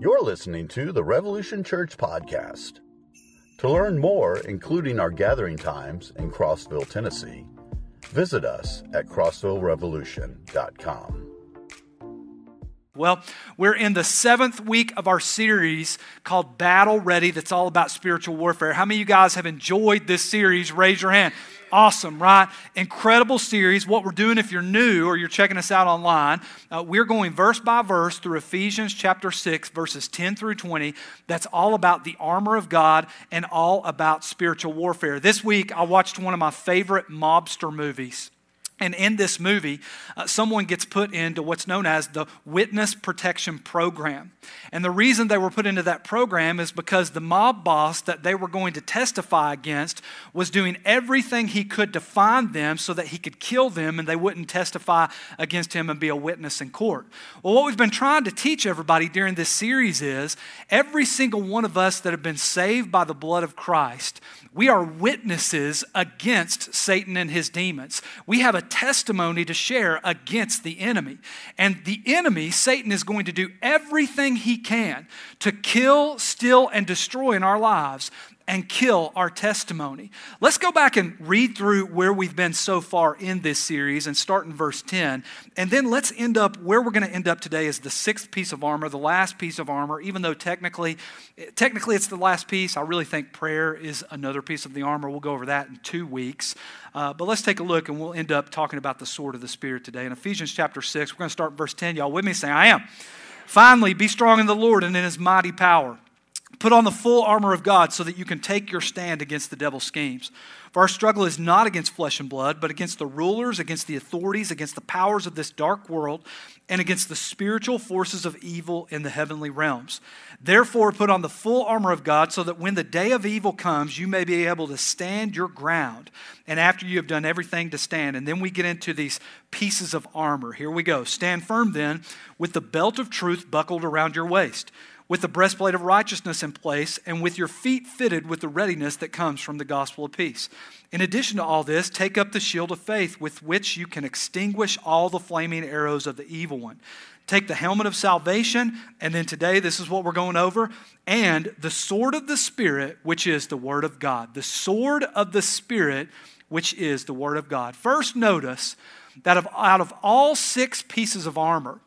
You're listening to the Revolution Church Podcast. To learn more, including our gathering times in Crossville, Tennessee, visit us at crossvillerevolution.com. Well, we're in the seventh week of our series called Battle Ready, that's all about spiritual warfare. How many of you guys have enjoyed this series? Raise your hand. Awesome, right? Incredible series. What we're doing, if you're new or you're checking us out online, uh, we're going verse by verse through Ephesians chapter 6, verses 10 through 20. That's all about the armor of God and all about spiritual warfare. This week, I watched one of my favorite mobster movies. And in this movie, uh, someone gets put into what's known as the Witness Protection Program. And the reason they were put into that program is because the mob boss that they were going to testify against was doing everything he could to find them so that he could kill them and they wouldn't testify against him and be a witness in court. Well, what we've been trying to teach everybody during this series is every single one of us that have been saved by the blood of Christ, we are witnesses against Satan and his demons. We have a testimony to share against the enemy. And the enemy, Satan, is going to do everything he can to kill, steal, and destroy in our lives and kill our testimony. Let's go back and read through where we've been so far in this series and start in verse 10. And then let's end up where we're going to end up today is the sixth piece of armor, the last piece of armor, even though technically technically it's the last piece. I really think prayer is another piece of the armor. We'll go over that in 2 weeks. Uh, but let's take a look and we'll end up talking about the sword of the spirit today. In Ephesians chapter 6, we're going to start verse 10. Y'all with me? Say I am. Finally, be strong in the Lord and in his mighty power. Put on the full armor of God so that you can take your stand against the devil's schemes. For our struggle is not against flesh and blood, but against the rulers, against the authorities, against the powers of this dark world, and against the spiritual forces of evil in the heavenly realms. Therefore, put on the full armor of God so that when the day of evil comes, you may be able to stand your ground. And after you have done everything to stand. And then we get into these pieces of armor. Here we go. Stand firm then with the belt of truth buckled around your waist with the breastplate of righteousness in place, and with your feet fitted with the readiness that comes from the gospel of peace. In addition to all this, take up the shield of faith with which you can extinguish all the flaming arrows of the evil one. Take the helmet of salvation, and then today, this is what we're going over, and the sword of the Spirit, which is the Word of God. The sword of the Spirit, which is the Word of God. First, notice that out of all six pieces of armor,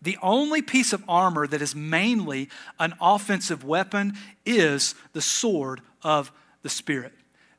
the only piece of armor that is mainly an offensive weapon is the sword of the Spirit.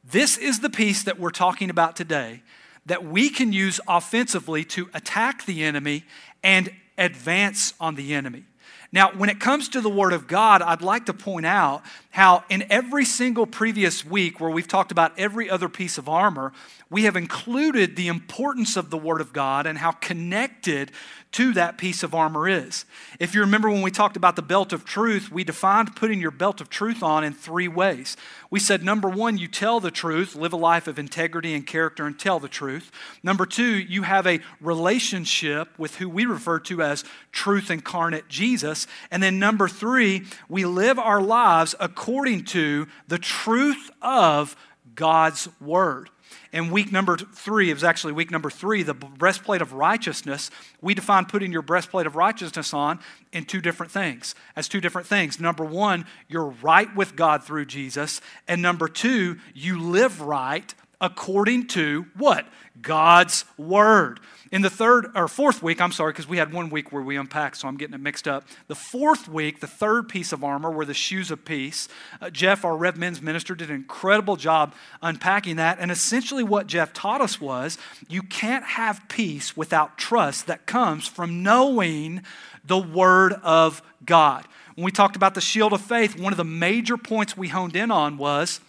This is the piece that we're talking about today that we can use offensively to attack the enemy and advance on the enemy. Now, when it comes to the Word of God, I'd like to point out how in every single previous week where we've talked about every other piece of armor, we have included the importance of the Word of God and how connected to that piece of armor is. If you remember when we talked about the belt of truth, we defined putting your belt of truth on in three ways. We said, number one, you tell the truth, live a life of integrity and character, and tell the truth. Number two, you have a relationship with who we refer to as truth incarnate Jesus. And then number three, we live our lives according to the truth of God's word. And week number three, it was actually week number three, the breastplate of righteousness. We define putting your breastplate of righteousness on in two different things, as two different things. Number one, you're right with God through Jesus. And number two, you live right according to what? God's word. In the third or fourth week, I'm sorry, because we had one week where we unpacked, so I'm getting it mixed up. The fourth week, the third piece of armor were the shoes of peace. Uh, Jeff, our Rev Men's minister, did an incredible job unpacking that. And essentially, what Jeff taught us was you can't have peace without trust that comes from knowing the Word of God. When we talked about the shield of faith, one of the major points we honed in on was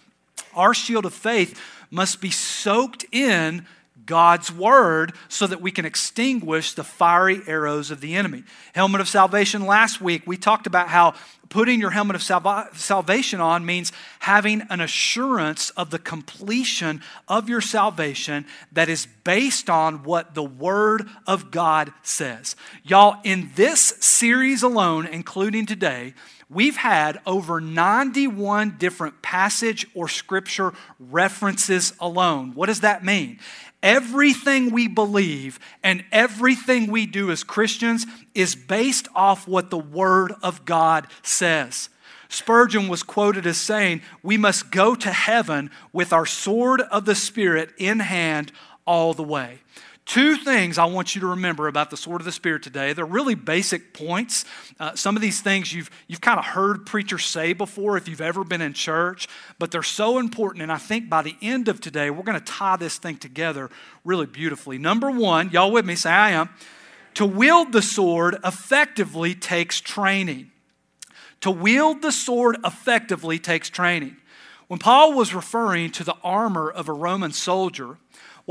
our shield of faith must be soaked in God's word so that we can extinguish the fiery arrows of the enemy. Helmet of salvation last week, we talked about how putting your helmet of salvation on means having an assurance of the completion of your salvation that is based on what the Word of God says. Y'all, in this series alone, including today, we've had over 91 different passage or scripture references alone. What does that mean? Everything we believe and everything we do as Christians is based off what the Word of God says. Spurgeon was quoted as saying, We must go to heaven with our sword of the Spirit in hand all the way. Two things I want you to remember about the sword of the Spirit today. They're really basic points. Uh, some of these things you've, you've kind of heard preachers say before if you've ever been in church, but they're so important. And I think by the end of today, we're going to tie this thing together really beautifully. Number one, y'all with me? Say, I am. To wield the sword effectively takes training. To wield the sword effectively takes training. When Paul was referring to the armor of a Roman soldier,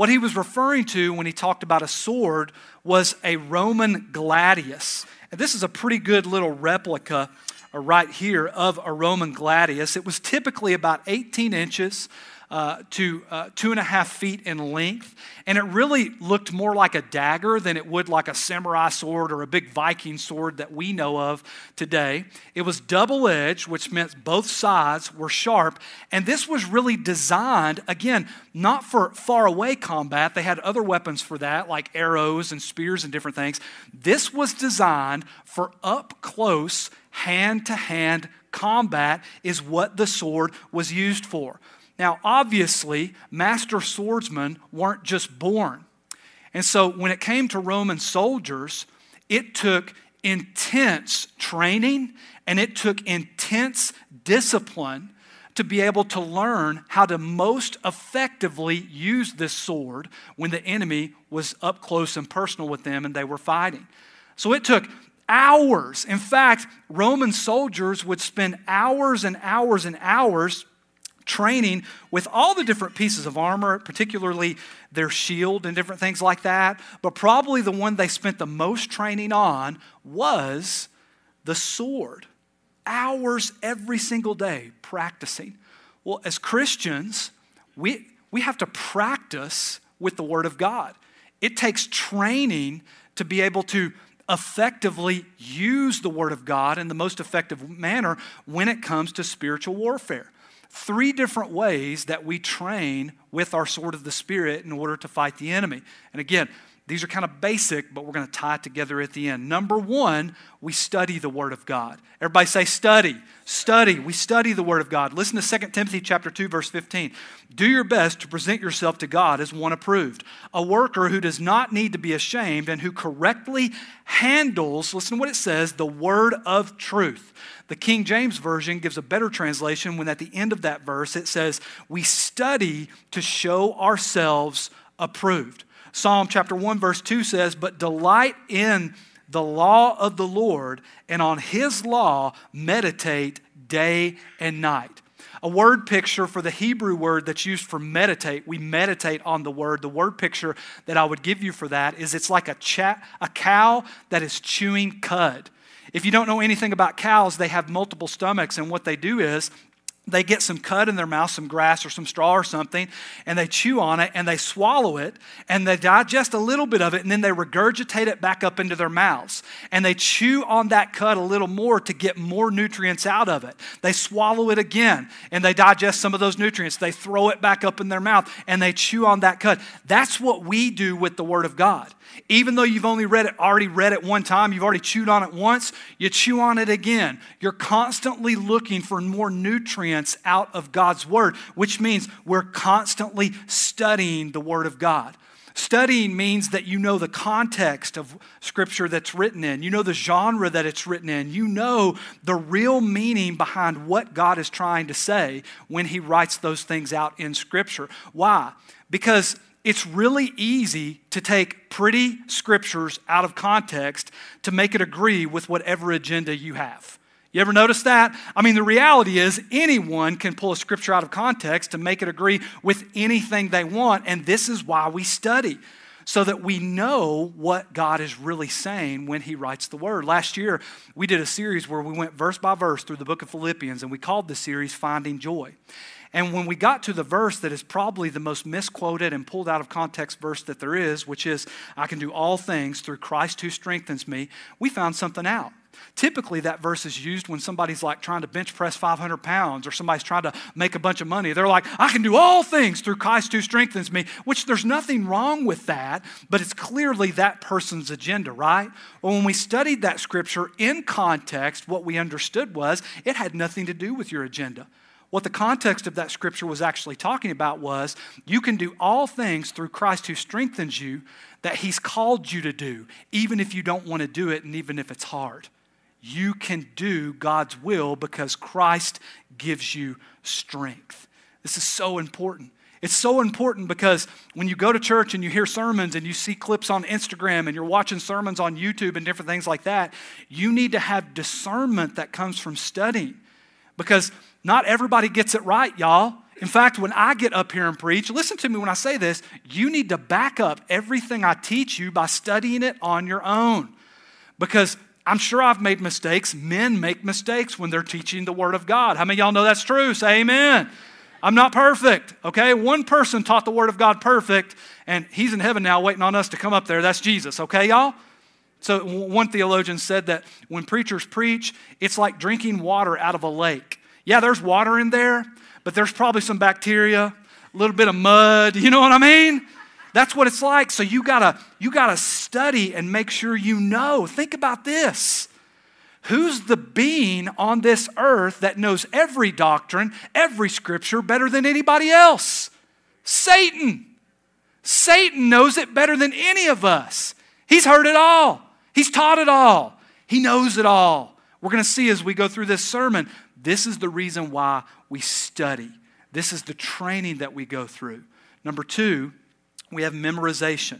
what he was referring to when he talked about a sword was a Roman gladius. And this is a pretty good little replica uh, right here of a Roman gladius. It was typically about 18 inches uh, to uh, two and a half feet in length. And it really looked more like a dagger than it would like a samurai sword or a big Viking sword that we know of today. It was double edged, which meant both sides were sharp. And this was really designed, again, not for far away combat. They had other weapons for that, like arrows and spears and different things. This was designed for up close, hand to hand combat, is what the sword was used for. Now, obviously, master swordsmen weren't just born. And so when it came to Roman soldiers, it took intense training and it took intense discipline to be able to learn how to most effectively use this sword when the enemy was up close and personal with them and they were fighting. So it took hours. In fact, Roman soldiers would spend hours and hours and hours training with all the different pieces of armor, particularly their shield and different things like that. But probably the one they spent the most training on was the sword. Hours every single day practicing. Well, as Christians, we, we have to practice with the Word of God. It takes training to be able to effectively use the Word of God in the most effective manner when it comes to spiritual warfare three different ways that we train with our sword of the Spirit in order to fight the enemy. And again, these are kind of basic, but we're going to tie it together at the end. Number one, we study the Word of God. Everybody say study. Study. We study the Word of God. Listen to 2 Timothy chapter 2, verse 15. Do your best to present yourself to God as one approved, a worker who does not need to be ashamed and who correctly handles, listen to what it says, the word of truth. The King James Version gives a better translation when at the end of that verse it says, We study to show ourselves approved. Psalm chapter 1, verse 2 says, But delight in the law of the Lord, and on his law meditate day and night. A word picture for the Hebrew word that's used for meditate. We meditate on the word. The word picture that I would give you for that is it's like a, cha- a cow that is chewing cud. If you don't know anything about cows, they have multiple stomachs, and what they do is they get some cud in their mouth, some grass or some straw or something, and they chew on it and they swallow it and they digest a little bit of it and then they regurgitate it back up into their mouths. And they chew on that cud a little more to get more nutrients out of it. They swallow it again and they digest some of those nutrients. They throw it back up in their mouth and they chew on that cud. That's what we do with the Word of God. Even though you've only read it, already read it one time, you've already chewed on it once, you chew on it again. You're constantly looking for more nutrients out of God's Word, which means we're constantly studying the Word of God. Studying means that you know the context of scripture that's written in. You know the genre that it's written in. You know the real meaning behind what God is trying to say when He writes those things out in scripture. Why? Because it's really easy to take pretty scriptures out of context to make it agree with whatever agenda you have. You ever notice that? I mean, the reality is anyone can pull a scripture out of context to make it agree with anything they want, and this is why we study. So that we know what God is really saying when He writes the Word. Last year, we did a series where we went verse by verse through the book of Philippians, and we called the series Finding Joy. And when we got to the verse that is probably the most misquoted and pulled out of context verse that there is, which is, I can do all things through Christ who strengthens me, we found something out. Typically, that verse is used when somebody's like trying to bench press 500 pounds or somebody's trying to make a bunch of money. They're like, I can do all things through Christ who strengthens me, which there's nothing wrong with that, but it's clearly that person's agenda, right? Well, when we studied that scripture in context, what we understood was it had nothing to do with your agenda. What the context of that scripture was actually talking about was you can do all things through Christ who strengthens you that he's called you to do, even if you don't want to do it and even if it's hard you can do God's will because Christ gives you strength. This is so important. It's so important because when you go to church and you hear sermons and you see clips on Instagram and you're watching sermons on YouTube and different things like that, you need to have discernment that comes from studying because not everybody gets it right, y'all. In fact, when I get up here and preach, listen to me when I say this, you need to back up everything I teach you by studying it on your own. Because I'm sure I've made mistakes. Men make mistakes when they're teaching the Word of God. How many y'all know that's true? Say amen. I'm not perfect, okay? One person taught the Word of God perfect, and he's in heaven now waiting on us to come up there. That's Jesus, okay, y'all? So, one theologian said that when preachers preach, it's like drinking water out of a lake. Yeah, there's water in there, but there's probably some bacteria, a little bit of mud. You know what I mean? That's what it's like. So you gotta, you gotta study and make sure you know. Think about this. Who's the being on this earth that knows every doctrine, every scripture better than anybody else? Satan. Satan knows it better than any of us. He's heard it all, he's taught it all, he knows it all. We're going to see as we go through this sermon, this is the reason why we study. This is the training that we go through. Number two, we have memorization.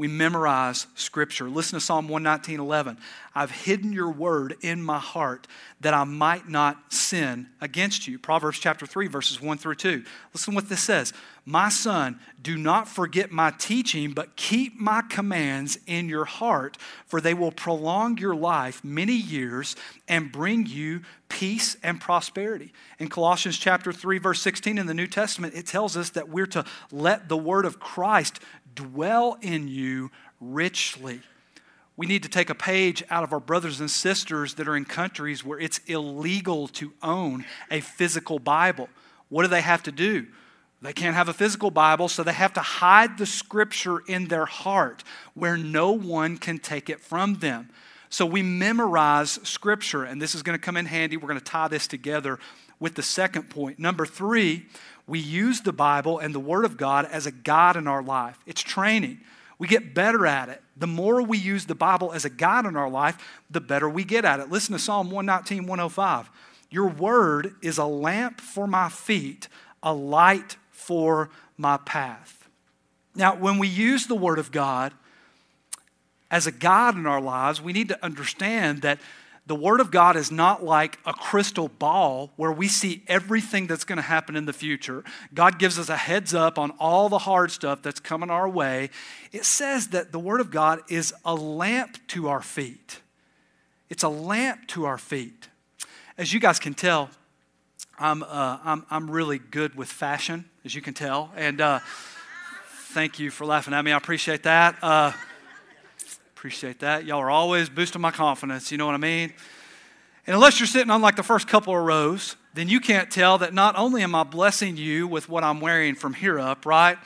We memorize scripture. Listen to Psalm 119 11. I've hidden your word in my heart that I might not sin against you. Proverbs chapter 3, verses 1 through 2. Listen what this says My son, do not forget my teaching, but keep my commands in your heart, for they will prolong your life many years and bring you peace and prosperity. In Colossians chapter 3 verse 16 in the New Testament it tells us that we're to let the word of Christ dwell in you richly. We need to take a page out of our brothers and sisters that are in countries where it's illegal to own a physical Bible. What do they have to do? They can't have a physical Bible, so they have to hide the scripture in their heart where no one can take it from them. So we memorize scripture, and this is going to come in handy. We're going to tie this together with the second point. Number three, we use the Bible and the Word of God as a guide in our life. It's training. We get better at it. The more we use the Bible as a guide in our life, the better we get at it. Listen to Psalm 119, 105. Your word is a lamp for my feet, a light for my path. Now, when we use the Word of God as a guide in our lives, we need to understand that the Word of God is not like a crystal ball where we see everything that's going to happen in the future. God gives us a heads up on all the hard stuff that's coming our way. It says that the Word of God is a lamp to our feet. It's a lamp to our feet. As you guys can tell, I'm, uh, I'm, I'm really good with fashion, as you can tell. And uh, thank you for laughing at me. I appreciate that. Uh, Appreciate that. Y'all are always boosting my confidence. You know what I mean? And unless you're sitting on like the first couple of rows, then you can't tell that not only am I blessing you with what I'm wearing from here up, right?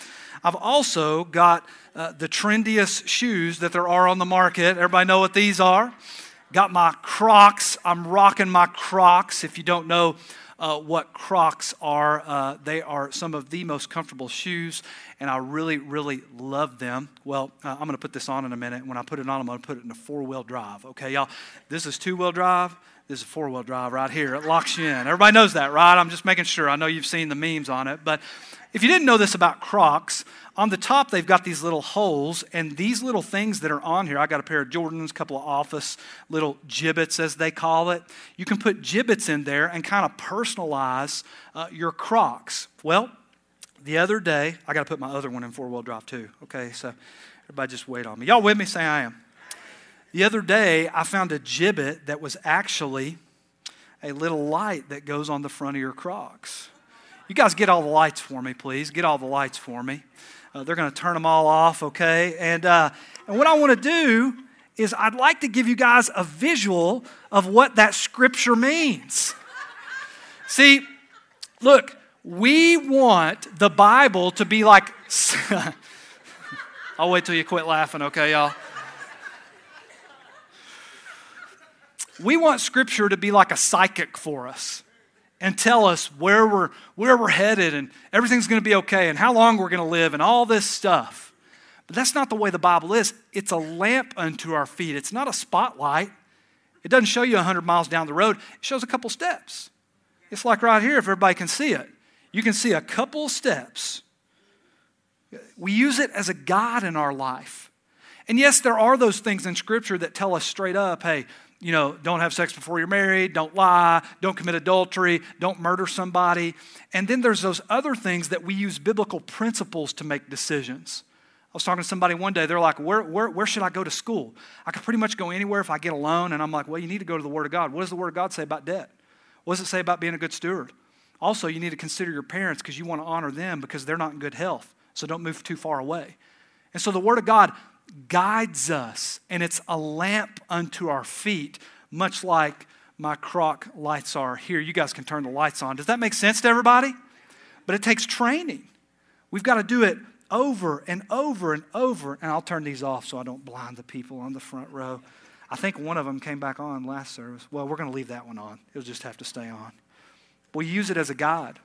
I've also got uh, the trendiest shoes that there are on the market. Everybody know what these are? Got my Crocs. I'm rocking my Crocs. If you don't know uh, what Crocs are. Uh, they are some of the most comfortable shoes, and I really, really love them. Well, uh, I'm going to put this on in a minute. When I put it on, I'm going to put it in a four wheel drive. Okay, y'all? This is two wheel drive. This is four wheel drive right here. It locks you in. Everybody knows that, right? I'm just making sure. I know you've seen the memes on it. But if you didn't know this about Crocs, on the top they've got these little holes, and these little things that are on here, I got a pair of Jordans, a couple of office little Jibbitz, as they call it. You can put Jibbitz in there and kind of personalize uh, your Crocs. Well, the other day, I got to put my other one in four wheel drive too. Okay, so everybody just wait on me. Y'all with me? Say I am. The other day, I found a Jibbit that was actually a little light that goes on the front of your Crocs. You guys get all the lights for me, please. Get all the lights for me. Uh, they're going to turn them all off, okay? And, uh, and what I want to do is I'd like to give you guys a visual of what that scripture means. See, look, we want the Bible to be like. I'll wait till you quit laughing, okay, y'all? We want Scripture to be like a psychic for us and tell us where we're, where we're headed and everything's going to be okay and how long we're going to live and all this stuff. But that's not the way the Bible is. It's a lamp unto our feet, it's not a spotlight. It doesn't show you 100 miles down the road, it shows a couple steps. It's like right here, if everybody can see it. You can see a couple steps. We use it as a guide in our life. And yes, there are those things in Scripture that tell us straight up hey, you know, don't have sex before you're married, don't lie, don't commit adultery, don't murder somebody. And then there's those other things that we use biblical principles to make decisions. I was talking to somebody one day, they're like, where, where, where should I go to school? I could pretty much go anywhere if I get a loan. And I'm like, well, you need to go to the Word of God. What does the Word of God say about debt? What does it say about being a good steward? Also, you need to consider your parents because you want to honor them because they're not in good health. So don't move too far away. And so the Word of God guides us, and it's a lamp unto our feet, much like my Croc lights are here. You guys can turn the lights on. Does that make sense to everybody? But it takes training. We've got to do it over and over and over. And I'll turn these off so I don't blind the people on the front row. I think one of them came back on last service. Well, we're going to leave that one on. It'll just have to stay on. We use it as a guide.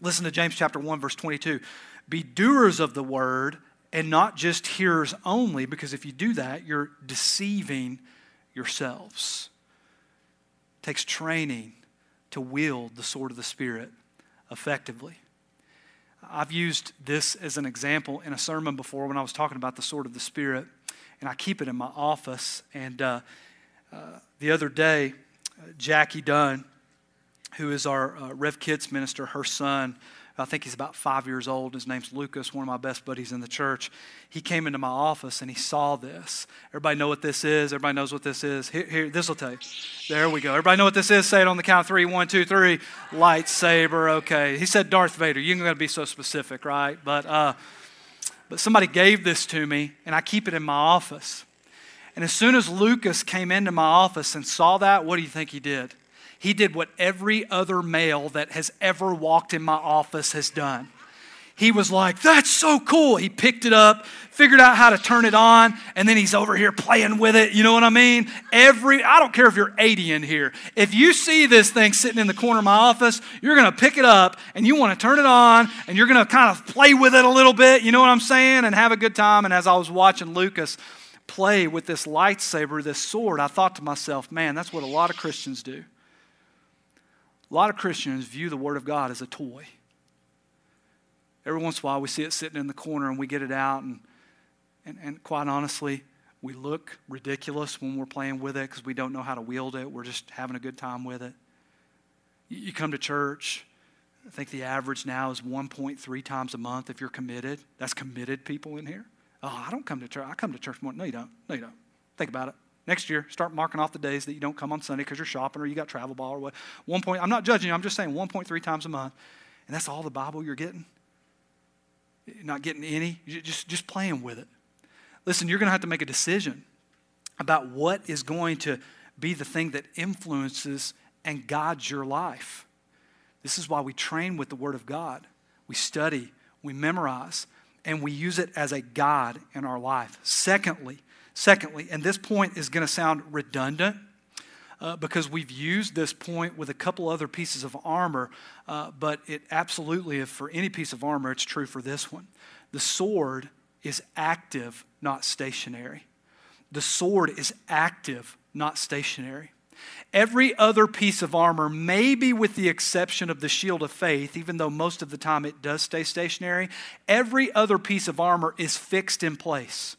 Listen to James chapter 1 verse 22. Be doers of the word and not just hearers only, because if you do that, you're deceiving yourselves. It takes training to wield the sword of the Spirit effectively. I've used this as an example in a sermon before when I was talking about the sword of the Spirit, and I keep it in my office. And uh, uh, the other day, uh, Jackie Dunn, who is our uh, Rev Kids minister, her son, I think he's about five years old. His name's Lucas, one of my best buddies in the church. He came into my office and he saw this. Everybody know what this is? Everybody knows what this is? Here, here this will tell you. There we go. Everybody know what this is? Say it on the count of three. One, two, three. Lightsaber. Okay. He said Darth Vader. You're going to be so specific, right? But, uh, but somebody gave this to me and I keep it in my office. And as soon as Lucas came into my office and saw that, what do you think he did? He did what every other male that has ever walked in my office has done. He was like, That's so cool. He picked it up, figured out how to turn it on, and then he's over here playing with it. You know what I mean? Every, I don't care if you're 80 in here. If you see this thing sitting in the corner of my office, you're going to pick it up and you want to turn it on and you're going to kind of play with it a little bit. You know what I'm saying? And have a good time. And as I was watching Lucas play with this lightsaber, this sword, I thought to myself, man, that's what a lot of Christians do. A lot of Christians view the Word of God as a toy. Every once in a while, we see it sitting in the corner and we get it out, and, and, and quite honestly, we look ridiculous when we're playing with it because we don't know how to wield it. We're just having a good time with it. You, come to church, I think the average now is 1.3 times a month if you're committed. That's committed people in here. Oh, I don't come to church. I come to church more. No, you don't. No, you don't. Think about it. Next year, start marking off the days that you don't come on Sunday because you're shopping or you got travel ball or what. One point, I'm not judging you, I'm just saying 1.3 times a month. And that's all the Bible you're getting? You're not getting any? You're just, just playing with it. Listen, you're going to have to make a decision about what is going to be the thing that influences and guides your life. This is why we train with the Word of God. We study, we memorize, and we use it as a guide in our life. Secondly, Secondly, and this point is going to sound redundant uh, because we've used this point with a couple other pieces of armor, uh, but it absolutely, if for any piece of armor, it's true for this one. The sword is active, not stationary. The sword is active, not stationary. Every other piece of armor, maybe with the exception of the shield of faith, even though most of the time it does stay stationary, every other piece of armor is fixed in place.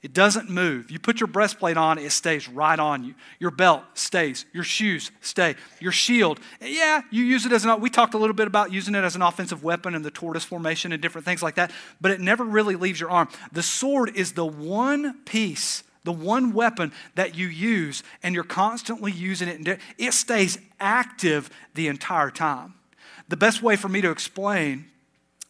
It doesn't move. You put your breastplate on, it stays right on you. Your belt stays. Your shoes stay. Your shield, yeah, you use it as an, we talked a little bit about using it as an offensive weapon and the tortoise formation and different things like that, but it never really leaves your arm. The sword is the one piece, the one weapon that you use, and you're constantly using it. It stays active the entire time. The best way for me to explain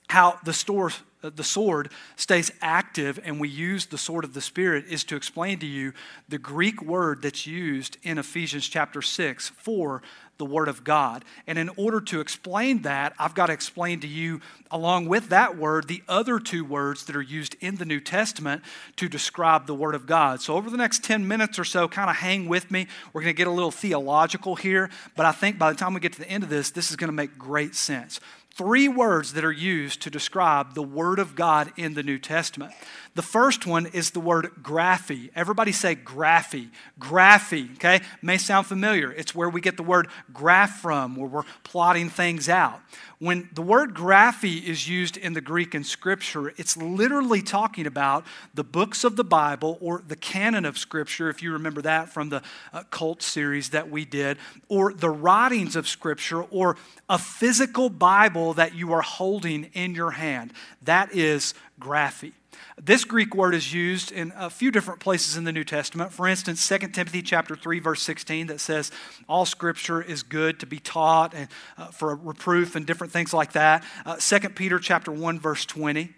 how the, store, Uh, the sword stays active and we use the sword of the Spirit is to explain to you the Greek word that's used in Ephesians chapter 6 for the Word of God. And in order to explain that, I've got to explain to you, along with that word, the other two words that are used in the New Testament to describe the Word of God. So, over the next 10 minutes or so, kind of hang with me. We're going to get a little theological here, but I think by the time we get to the end of this, this is going to make great sense three words that are used to describe the Word of God in the New Testament. The first one is the word graphy. Everybody say graphy. Graphy, okay? May sound familiar. It's where we get the word graph from, where we're plotting things out. When the word graphy is used in the Greek in Scripture, it's literally talking about the books of the Bible or the canon of Scripture, if you remember that from the uh, cult series that we did, or the writings of Scripture, or a physical Bible that you are holding in your hand. That is graphy. This Greek word is used in a few different places in the New Testament. For instance, 2 Timothy chapter 3 verse 16 that says all scripture is good to be taught and uh, for reproof and different things like that. Uh, 2 Peter chapter 1 verse 20,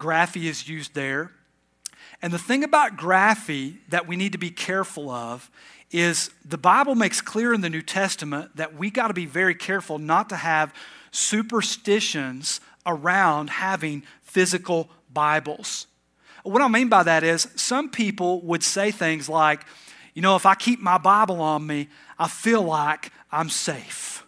graphy is used there. And the thing about graphy that we need to be careful of is the Bible makes clear in the New Testament that we got to be very careful not to have superstitions around having physical Bibles. What I mean by that is some people would say things like, you know, if I keep my Bible on me, I feel like I'm safe.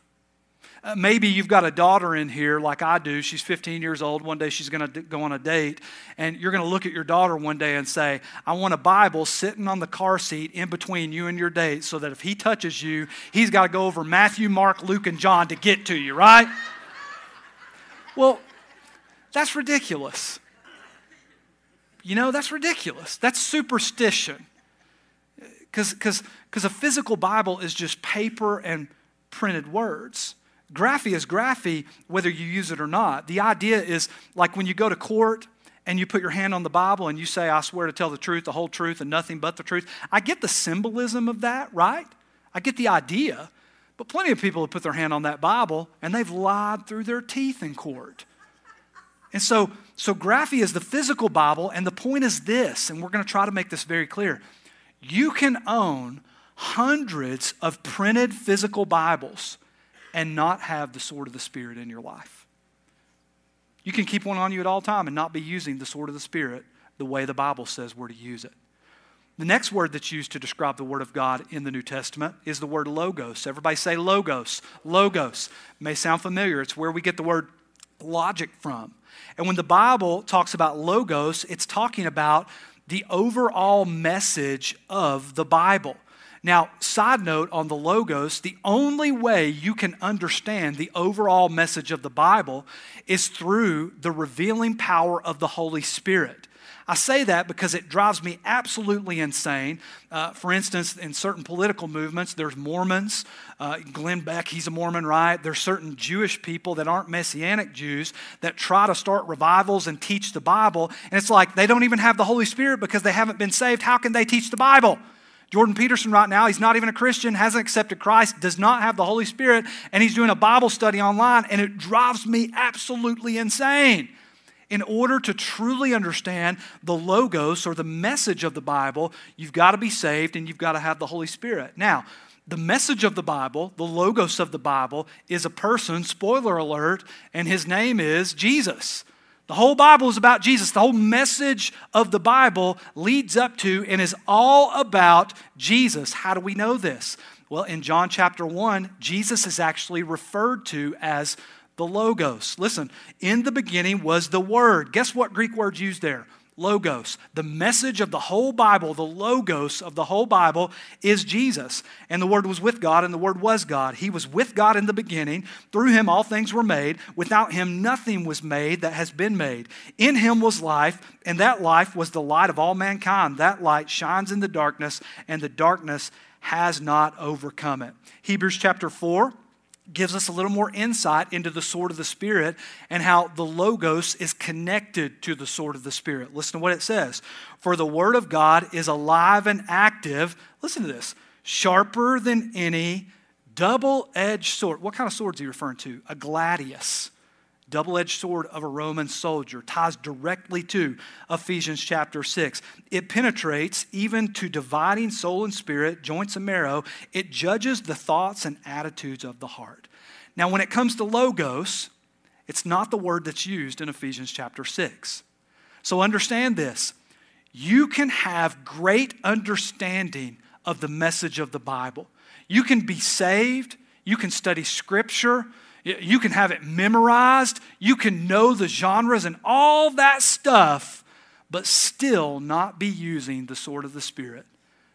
Uh, maybe you've got a daughter in here like I do. She's 15 years old. One day she's going to go on a date, and you're going to look at your daughter one day and say, I want a Bible sitting on the car seat in between you and your date so that if he touches you, he's got to go over Matthew, Mark, Luke, and John to get to you, right? well, that's ridiculous. You know, that's ridiculous. That's superstition. Because a physical Bible is just paper and printed words. Graphy is graphy whether you use it or not. The idea is like when you go to court and you put your hand on the Bible and you say, I swear to tell the truth, the whole truth, and nothing but the truth. I get the symbolism of that, right? I get the idea. But plenty of people have put their hand on that Bible and they've lied through their teeth in court. And so, so graphy is the physical Bible, and the point is this, and we're going to try to make this very clear. You can own hundreds of printed physical Bibles and not have the sword of the Spirit in your life. You can keep one on you at all time and not be using the sword of the Spirit the way the Bible says we're to use it. The next word that's used to describe the Word of God in the New Testament is the word logos. Everybody say logos. Logos. may sound familiar. It's where we get the word logic from. And when the Bible talks about logos, it's talking about the overall message of the Bible. Now, side note on the logos, the only way you can understand the overall message of the Bible is through the revealing power of the Holy Spirit. I say that because it drives me absolutely insane. Uh, for instance, in certain political movements, there's Mormons. Uh, Glenn Beck, he's a Mormon, right? There's certain Jewish people that aren't Messianic Jews that try to start revivals and teach the Bible. And it's like they don't even have the Holy Spirit because they haven't been saved. How can they teach the Bible? Jordan Peterson, right now, he's not even a Christian, hasn't accepted Christ, does not have the Holy Spirit, and he's doing a Bible study online, and it drives me absolutely insane in order to truly understand the logos or the message of the Bible, you've got to be saved and you've got to have the Holy Spirit. Now, the message of the Bible, the logos of the Bible, is a person, spoiler alert, and his name is Jesus. The whole Bible is about Jesus. The whole message of the Bible leads up to and is all about Jesus. How do we know this? Well, in John chapter 1, Jesus is actually referred to as the Logos. Listen, in the beginning was the Word. Guess what Greek word's used there? Logos. The message of the whole Bible, the Logos of the whole Bible is Jesus. And the Word was with God, and the Word was God. He was with God in the beginning. Through Him, all things were made. Without Him, nothing was made that has been made. In Him was life, and that life was the light of all mankind. That light shines in the darkness, and the darkness has not overcome it. Hebrews chapter 4 gives us a little more insight into the sword of the Spirit and how the Logos is connected to the sword of the Spirit. Listen to what it says For the Word of God is alive and active. Listen to this sharper than any double edged sword. What kind of sword is he referring to? A gladius. Double edged sword of a Roman soldier, ties directly to Ephesians chapter 6. It penetrates even to dividing soul and spirit, joints and marrow. It judges the thoughts and attitudes of the heart. Now, when it comes to logos, it's not the word that's used in Ephesians chapter 6. So understand this. You can have great understanding of the message of the Bible. You can be saved, you can study scripture, you can have it memorized, you can know the genres and all that stuff, but still not be using the sword of the Spirit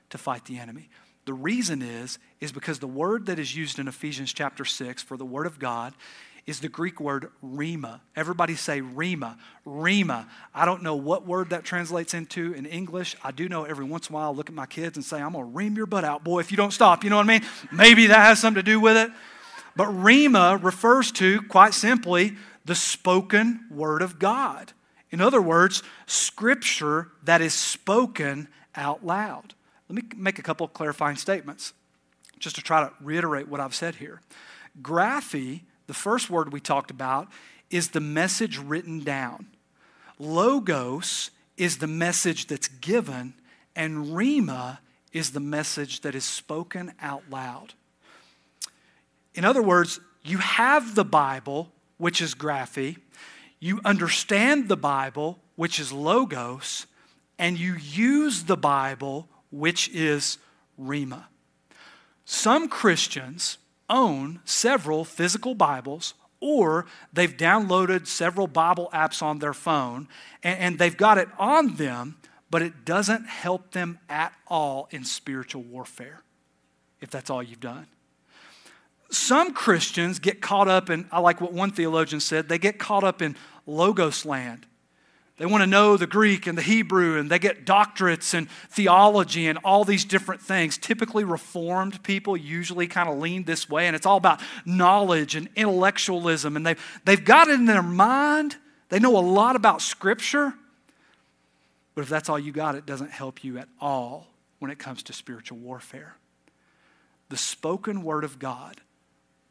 to fight the enemy. The reason is is because the word that is used in Ephesians chapter 6 for the word of God is the Greek word rhema. Everybody say rhema. Rhema. I don't know what word that translates into in English. I do know every once in a while I look at my kids and say, I'm going to ream your butt out, boy, if you don't stop. You know what I mean? Maybe that has something to do with it. But rhema refers to, quite simply, the spoken word of God. In other words, scripture that is spoken out loud. Let me make a couple of clarifying statements just to try to reiterate what I've said here. Graphy, the first word we talked about, is the message written down. Logos is the message that's given, and Rhema is the message that is spoken out loud. In other words, you have the Bible, which is graphy, you understand the Bible, which is logos, and you use the Bible, which is rhema. Some Christians own several physical Bibles, or they've downloaded several Bible apps on their phone, and, and they've got it on them, but it doesn't help them at all in spiritual warfare, if that's all you've done. Some Christians get caught up in, I like what one theologian said, they get caught up in logos land. They want to know the Greek and the Hebrew, and they get doctorates in theology and all these different things. Typically, Reformed people usually kind of lean this way, and it's all about knowledge and intellectualism. And they've, they've got it in their mind. They know a lot about Scripture. But if that's all you got, it doesn't help you at all when it comes to spiritual warfare. The spoken word of God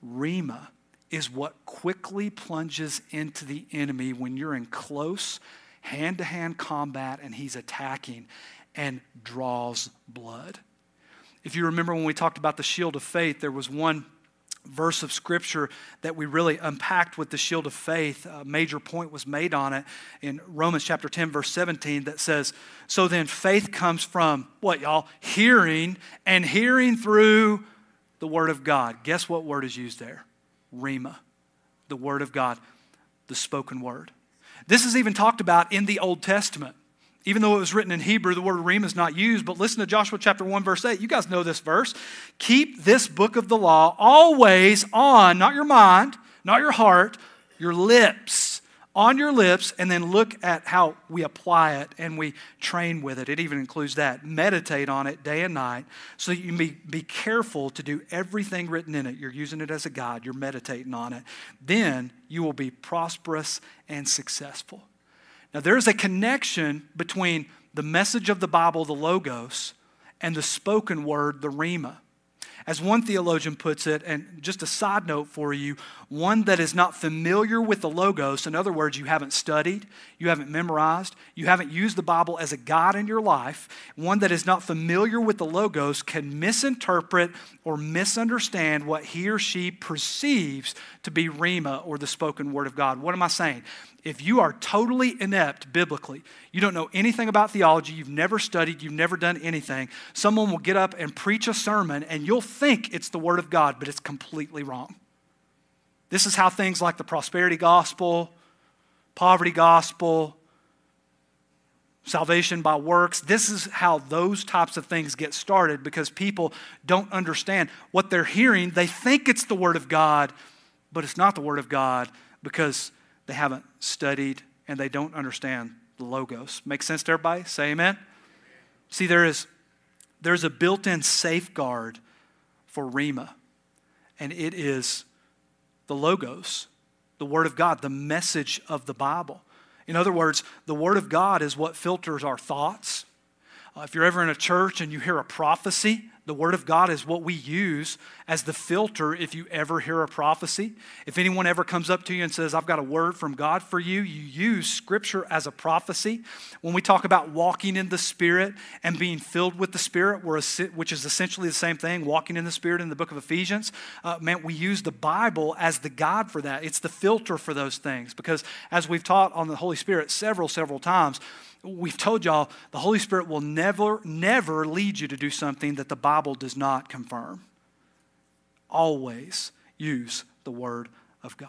Rhema is what quickly plunges into the enemy when you're in close hand to hand combat and he's attacking and draws blood. If you remember when we talked about the shield of faith, there was one verse of scripture that we really unpacked with the shield of faith. A major point was made on it in Romans chapter 10, verse 17, that says, So then faith comes from what, y'all? Hearing, and hearing through the Word of God. Guess what word is used there? Rhema, the Word of God, the spoken word. This is even talked about in the Old Testament. Even though it was written in Hebrew, the word Rhema is not used. But listen to Joshua chapter 1, verse 8. You guys know this verse. Keep this book of the law always on, not your mind, not your heart, your lips on your lips and then look at how we apply it and we train with it. It even includes that. Meditate on it day and night so that you be, be careful to do everything written in it. You're using it as a guide, you're meditating on it. Then you will be prosperous and successful. Now, there's a connection between the message of the Bible, the Logos, and the spoken word, the Rhema. As one theologian puts it, and just a side note for you, one that is not familiar with the Logos, in other words, you haven't studied, you haven't memorized, you haven't used the Bible as a guide in your life, one that is not familiar with the Logos can misinterpret or misunderstand what he or she perceives to be Rhema or the spoken word of God. What am I saying? If you are totally inept biblically, you don't know anything about theology, you've never studied, you've never done anything, someone will get up and preach a sermon and you'll think it's the Word of God, but it's completely wrong. This is how things like the prosperity gospel, poverty gospel, salvation by works, this is how those types of things get started because people don't understand what they're hearing. They think it's the Word of God, but it's not the Word of God because they haven't studied and they don't understand the logos. Make sense to everybody? Say amen. See, there is there's a built-in safeguard for Rhema, and it is the logos, the Word of God, the message of the Bible. In other words, the Word of God is what filters our thoughts. Uh, if you're ever in a church and you hear a prophecy, The Word of God is what we use as the filter if you ever hear a prophecy. If anyone ever comes up to you and says, I've got a word from God for you, you use Scripture as a prophecy. When we talk about walking in the Spirit and being filled with the Spirit, which is essentially the same thing, walking in the Spirit in the book of Ephesians, uh, man, we use the Bible as the God for that. It's the filter for those things. Because as we've taught on the Holy Spirit several, several times, we've told y'all the Holy Spirit will never, never lead you to do something that the Bible does not confirm. Always use the Word of God.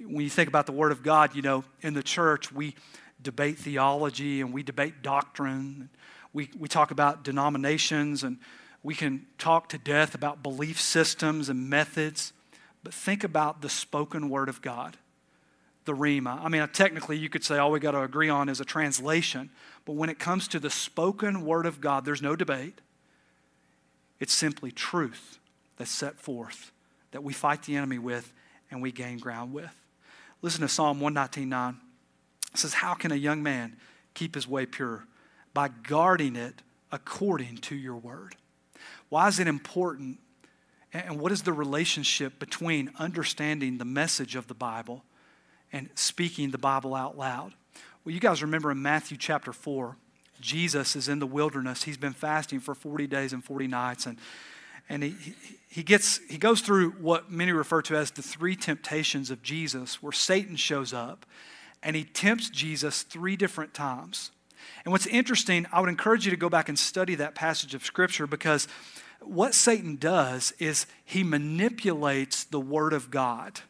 When you think about the Word of God, you know, in the church, we debate theology and we debate doctrine. We, we talk about denominations and we can talk to death about belief systems and methods. But think about the spoken Word of God the Rhema. I mean, technically, you could say all we got to agree on is a translation, but when it comes to the spoken word of God, there's no debate. It's simply truth that's set forth that we fight the enemy with and we gain ground with. Listen to Psalm 119.9. It says, How can a young man keep his way pure? By guarding it according to your word. Why is it important? And what is the relationship between understanding the message of the Bible and speaking the Bible out loud. Well, you guys remember in Matthew chapter 4, Jesus is in the wilderness. He's been fasting for 40 days and 40 nights. And, and he, he, gets, he goes through what many refer to as the three temptations of Jesus, where Satan shows up and he tempts Jesus three different times. And what's interesting, I would encourage you to go back and study that passage of Scripture because what Satan does is he manipulates the Word of God.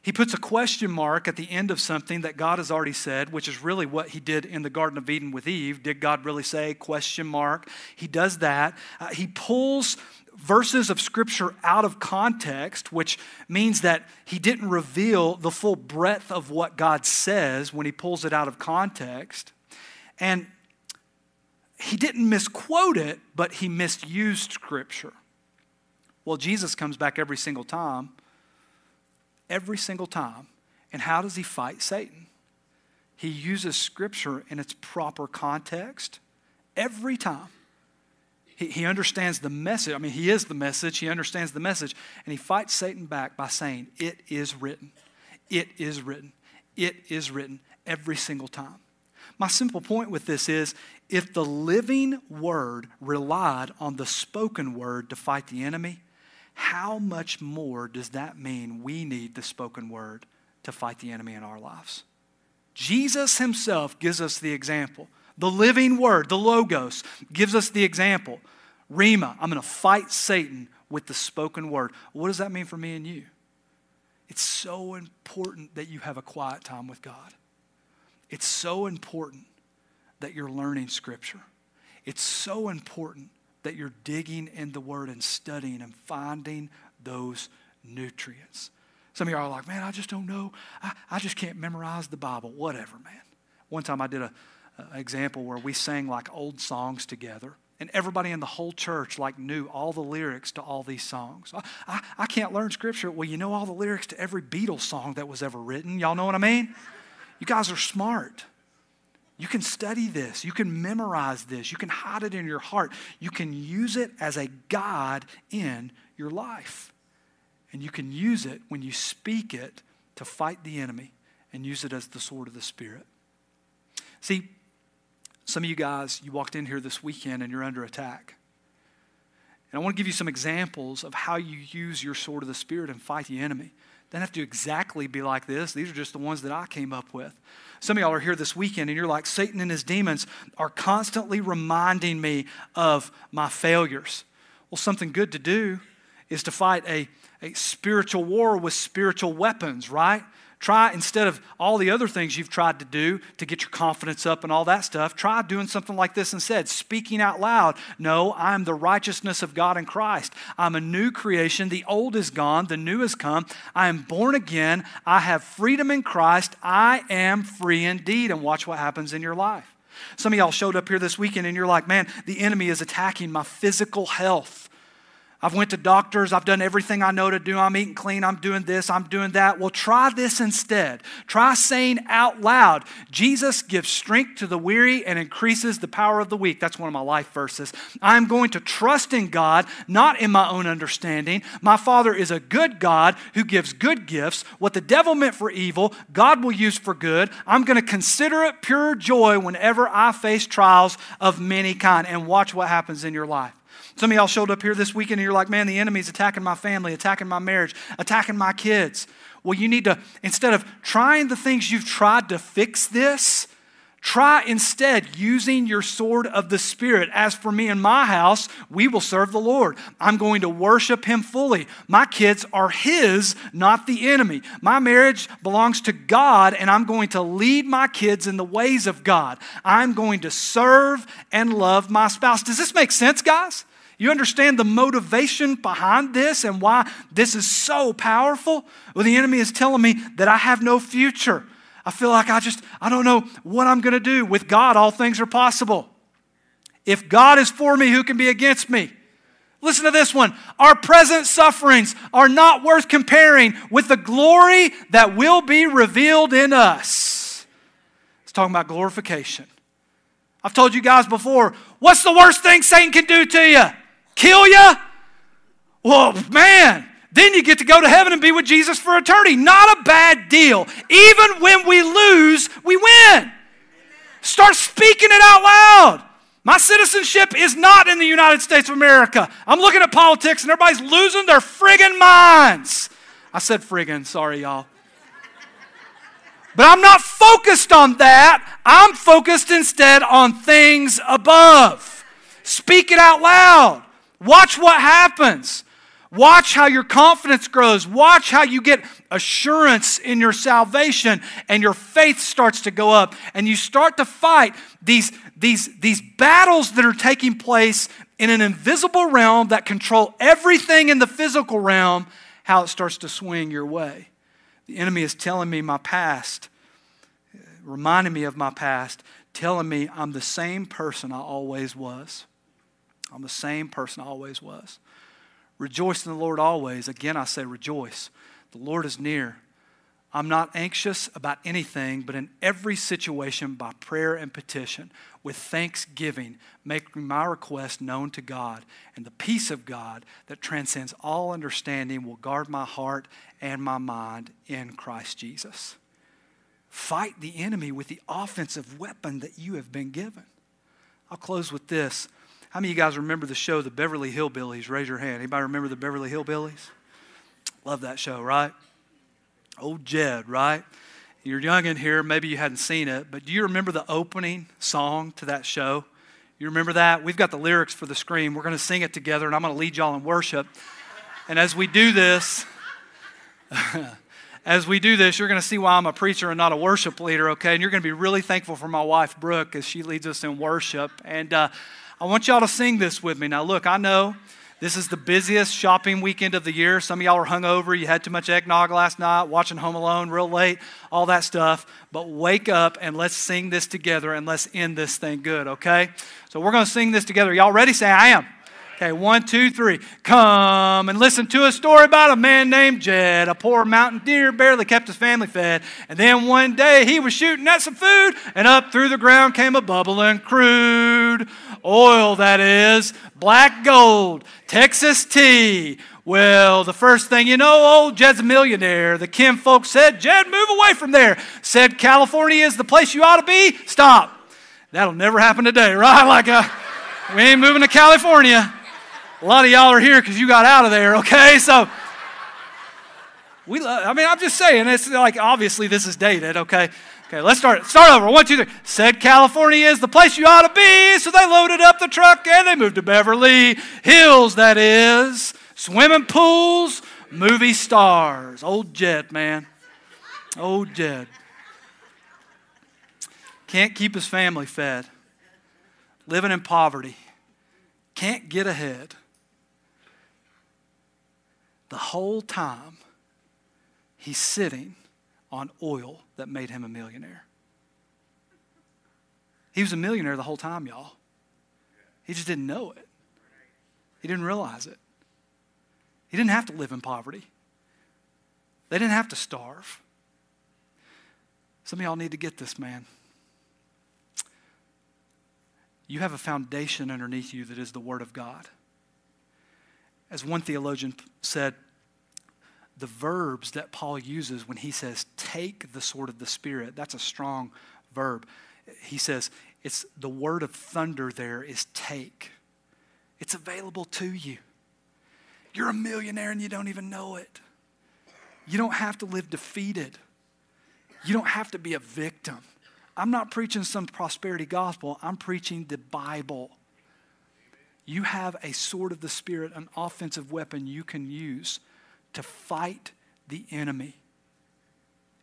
He puts a question mark at the end of something that God has already said, which is really what he did in the Garden of Eden with Eve. Did God really say? Question mark. He does that. Uh, he pulls verses of Scripture out of context, which means that he didn't reveal the full breadth of what God says when he pulls it out of context. And he didn't misquote it, but he misused Scripture. Well, Jesus comes back every single time every single time. And how does he fight Satan? He uses scripture in its proper context every time. He, he understands the message. I mean, he is the message. He understands the message. And he fights Satan back by saying, It is written. It is written. It is written every single time. My simple point with this is if the living word relied on the spoken word to fight the enemy, how much more does that mean we need the spoken word to fight the enemy in our lives? Jesus himself gives us the example. The living word, the Logos, gives us the example. Rhema, I'm going to fight Satan with the spoken word. What does that mean for me and you? It's so important that you have a quiet time with God. It's so important that you're learning Scripture. It's so important that you're digging in the Word and studying and finding those nutrients. Some of y'all are like, man, I just don't know. I, I just can't memorize the Bible. Whatever, man. One time I did an example where we sang like old songs together. And everybody in the whole church like knew all the lyrics to all these songs. I, I, I can't learn scripture. Well, you know all the lyrics to every Beatles song that was ever written. Y'all know what I mean? You guys are smart. You can study this. You can memorize this. You can hide it in your heart. You can use it as a God in your life. And you can use it when you speak it to fight the enemy and use it as the sword of the Spirit. See, some of you guys, you walked in here this weekend and you're under attack. And I want to give you some examples of how you use your sword of the Spirit and fight the enemy. Doesn't have to exactly be like this. These are just the ones that I came up with. Some of y'all are here this weekend and you're like, Satan and his demons are constantly reminding me of my failures. Well, something good to do is to fight a, a spiritual war with spiritual weapons, right? Try, instead of all the other things you've tried to do to get your confidence up and all that stuff, try doing something like this instead. Speaking out loud. No, I'm the righteousness of God in Christ. I'm a new creation. The old is gone, the new has come. I am born again. I have freedom in Christ. I am free indeed. And watch what happens in your life. Some of y'all showed up here this weekend and you're like, man, the enemy is attacking my physical health I've went to doctors, I've done everything I know to do. I'm eating clean, I'm doing this, I'm doing that. Well, try this instead. Try saying out loud, Jesus gives strength to the weary and increases the power of the weak. That's one of my life verses. I'm going to trust in God, not in my own understanding. My Father is a good God who gives good gifts. What the devil meant for evil, God will use for good. I'm going to consider it pure joy whenever I face trials of many kind. And watch what happens in your life. Some of y'all showed up here this weekend and you're like, man, the enemy's attacking my family, attacking my marriage, attacking my kids. Well, you need to, instead of trying the things you've tried to fix this, try instead using your sword of the Spirit. As for me and my house, we will serve the Lord. I'm going to worship Him fully. My kids are His, not the enemy. My marriage belongs to God, and I'm going to lead my kids in the ways of God. I'm going to serve and love my spouse. Does this make sense, guys? You understand the motivation behind this and why this is so powerful? Well, the enemy is telling me that I have no future. I feel like I just, I don't know what I'm going to do. With God, all things are possible. If God is for me, who can be against me? Listen to this one. Our present sufferings are not worth comparing with the glory that will be revealed in us. It's talking about glorification. I've told you guys before, what's the worst thing Satan can do to you? Kill you? Well, man, then you get to go to heaven and be with Jesus for eternity. Not a bad deal. Even when we lose, we win. Start speaking it out loud. My citizenship is not in the United States of America. I'm looking at politics and everybody's losing their friggin' minds. I said friggin', sorry, y'all. But I'm not focused on that. I'm focused instead on things above. Speak it out loud. Watch what happens. Watch how your confidence grows. Watch how you get assurance in your salvation and your faith starts to go up. And you start to fight these, these, these battles that are taking place in an invisible realm that control everything in the physical realm, how it starts to swing your way. The enemy is telling me my past, reminding me of my past, telling me I'm the same person I always was. I'm the same person I always was. Rejoice in the Lord always. Again, I say rejoice. The Lord is near. I'm not anxious about anything, but in every situation, by prayer and petition, with thanksgiving, making my request known to God. And the peace of God that transcends all understanding will guard my heart and my mind in Christ Jesus. Fight the enemy with the offensive weapon that you have been given. I'll close with this. How many of you guys remember the show, The Beverly Hillbillies? Raise your hand. Anybody remember The Beverly Hillbillies? Love that show, right? Old Jed, right? You're young in here, maybe you hadn't seen it, but do you remember the opening song to that show? You remember that? We've got the lyrics for the screen. We're going to sing it together, and I'm going to lead y'all in worship. And as we do this, as we do this, you're going to see why I'm a preacher and not a worship leader, okay? And you're going to be really thankful for my wife, Brooke, as she leads us in worship. And uh, I want y'all to sing this with me. Now, look, I know this is the busiest shopping weekend of the year. Some of y'all are hungover. You had too much eggnog last night, watching Home Alone real late, all that stuff. But wake up and let's sing this together and let's end this thing good, okay? So we're going to sing this together. Y'all ready? Say, I am. Okay, one, two, three. Come and listen to a story about a man named Jed. A poor mountain deer barely kept his family fed. And then one day he was shooting at some food, and up through the ground came a bubbling crude oil, that is, black gold, Texas tea. Well, the first thing you know, old Jed's a millionaire. The Kim folks said, Jed, move away from there. Said, California is the place you ought to be. Stop. That'll never happen today, right? Like, a, uh, we ain't moving to California. A lot of y'all are here because you got out of there, okay? So, we love, I mean, I'm just saying, it's like, obviously, this is dated, okay? Okay, let's start. Start over. One, two, three. Said California is the place you ought to be, so they loaded up the truck and they moved to Beverly Hills, that is. Swimming pools, movie stars. Old Jed, man. Old Jed. Can't keep his family fed. Living in poverty. Can't get ahead the whole time he's sitting on oil that made him a millionaire. He was a millionaire the whole time, y'all. He just didn't know it, he didn't realize it. He didn't have to live in poverty, they didn't have to starve. Some of y'all need to get this, man. You have a foundation underneath you that is the Word of God. As one theologian said, the verbs that Paul uses when he says, take the sword of the Spirit, that's a strong verb. He says, it's the word of thunder there is take. It's available to you. You're a millionaire and you don't even know it. You don't have to live defeated. You don't have to be a victim. I'm not preaching some prosperity gospel, I'm preaching the Bible. You have a sword of the Spirit, an offensive weapon you can use to fight the enemy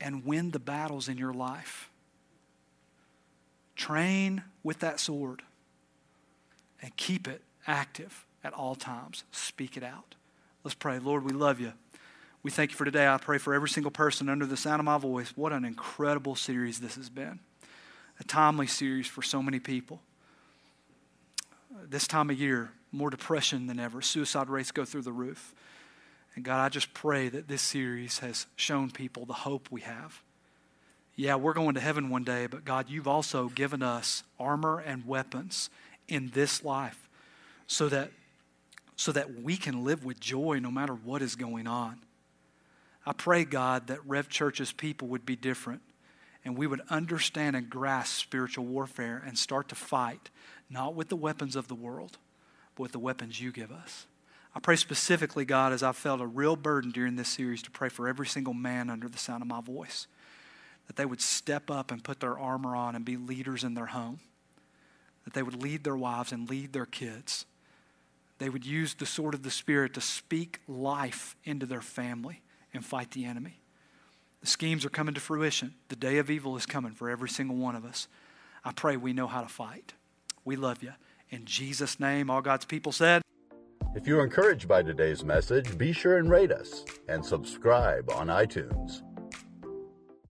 and win the battles in your life. Train with that sword and keep it active at all times. Speak it out. Let's pray. Lord, we love you. We thank you for today. I pray for every single person under the sound of my voice. What an incredible series this has been. A timely series for so many people. This time of year, more depression than ever. Suicide rates go through the roof. And God, I just pray that this series has shown people the hope we have. Yeah, we're going to heaven one day, but God, you've also given us armor and weapons in this life so that, so that we can live with joy no matter what is going on. I pray, God, that Rev Church's people would be different and we would understand and grasp spiritual warfare and start to fight, not with the weapons of the world, but with the weapons you give us. I pray specifically, God, as I've felt a real burden during this series to pray for every single man under the sound of my voice, that they would step up and put their armor on and be leaders in their home, that they would lead their wives and lead their kids. They would use the sword of the Spirit to speak life into their family and fight the enemy. The schemes are coming to fruition. The day of evil is coming for every single one of us. I pray we know how to fight. We love you. In Jesus' name, all God's people said, if you're encouraged by today's message, be sure and rate us and subscribe on iTunes.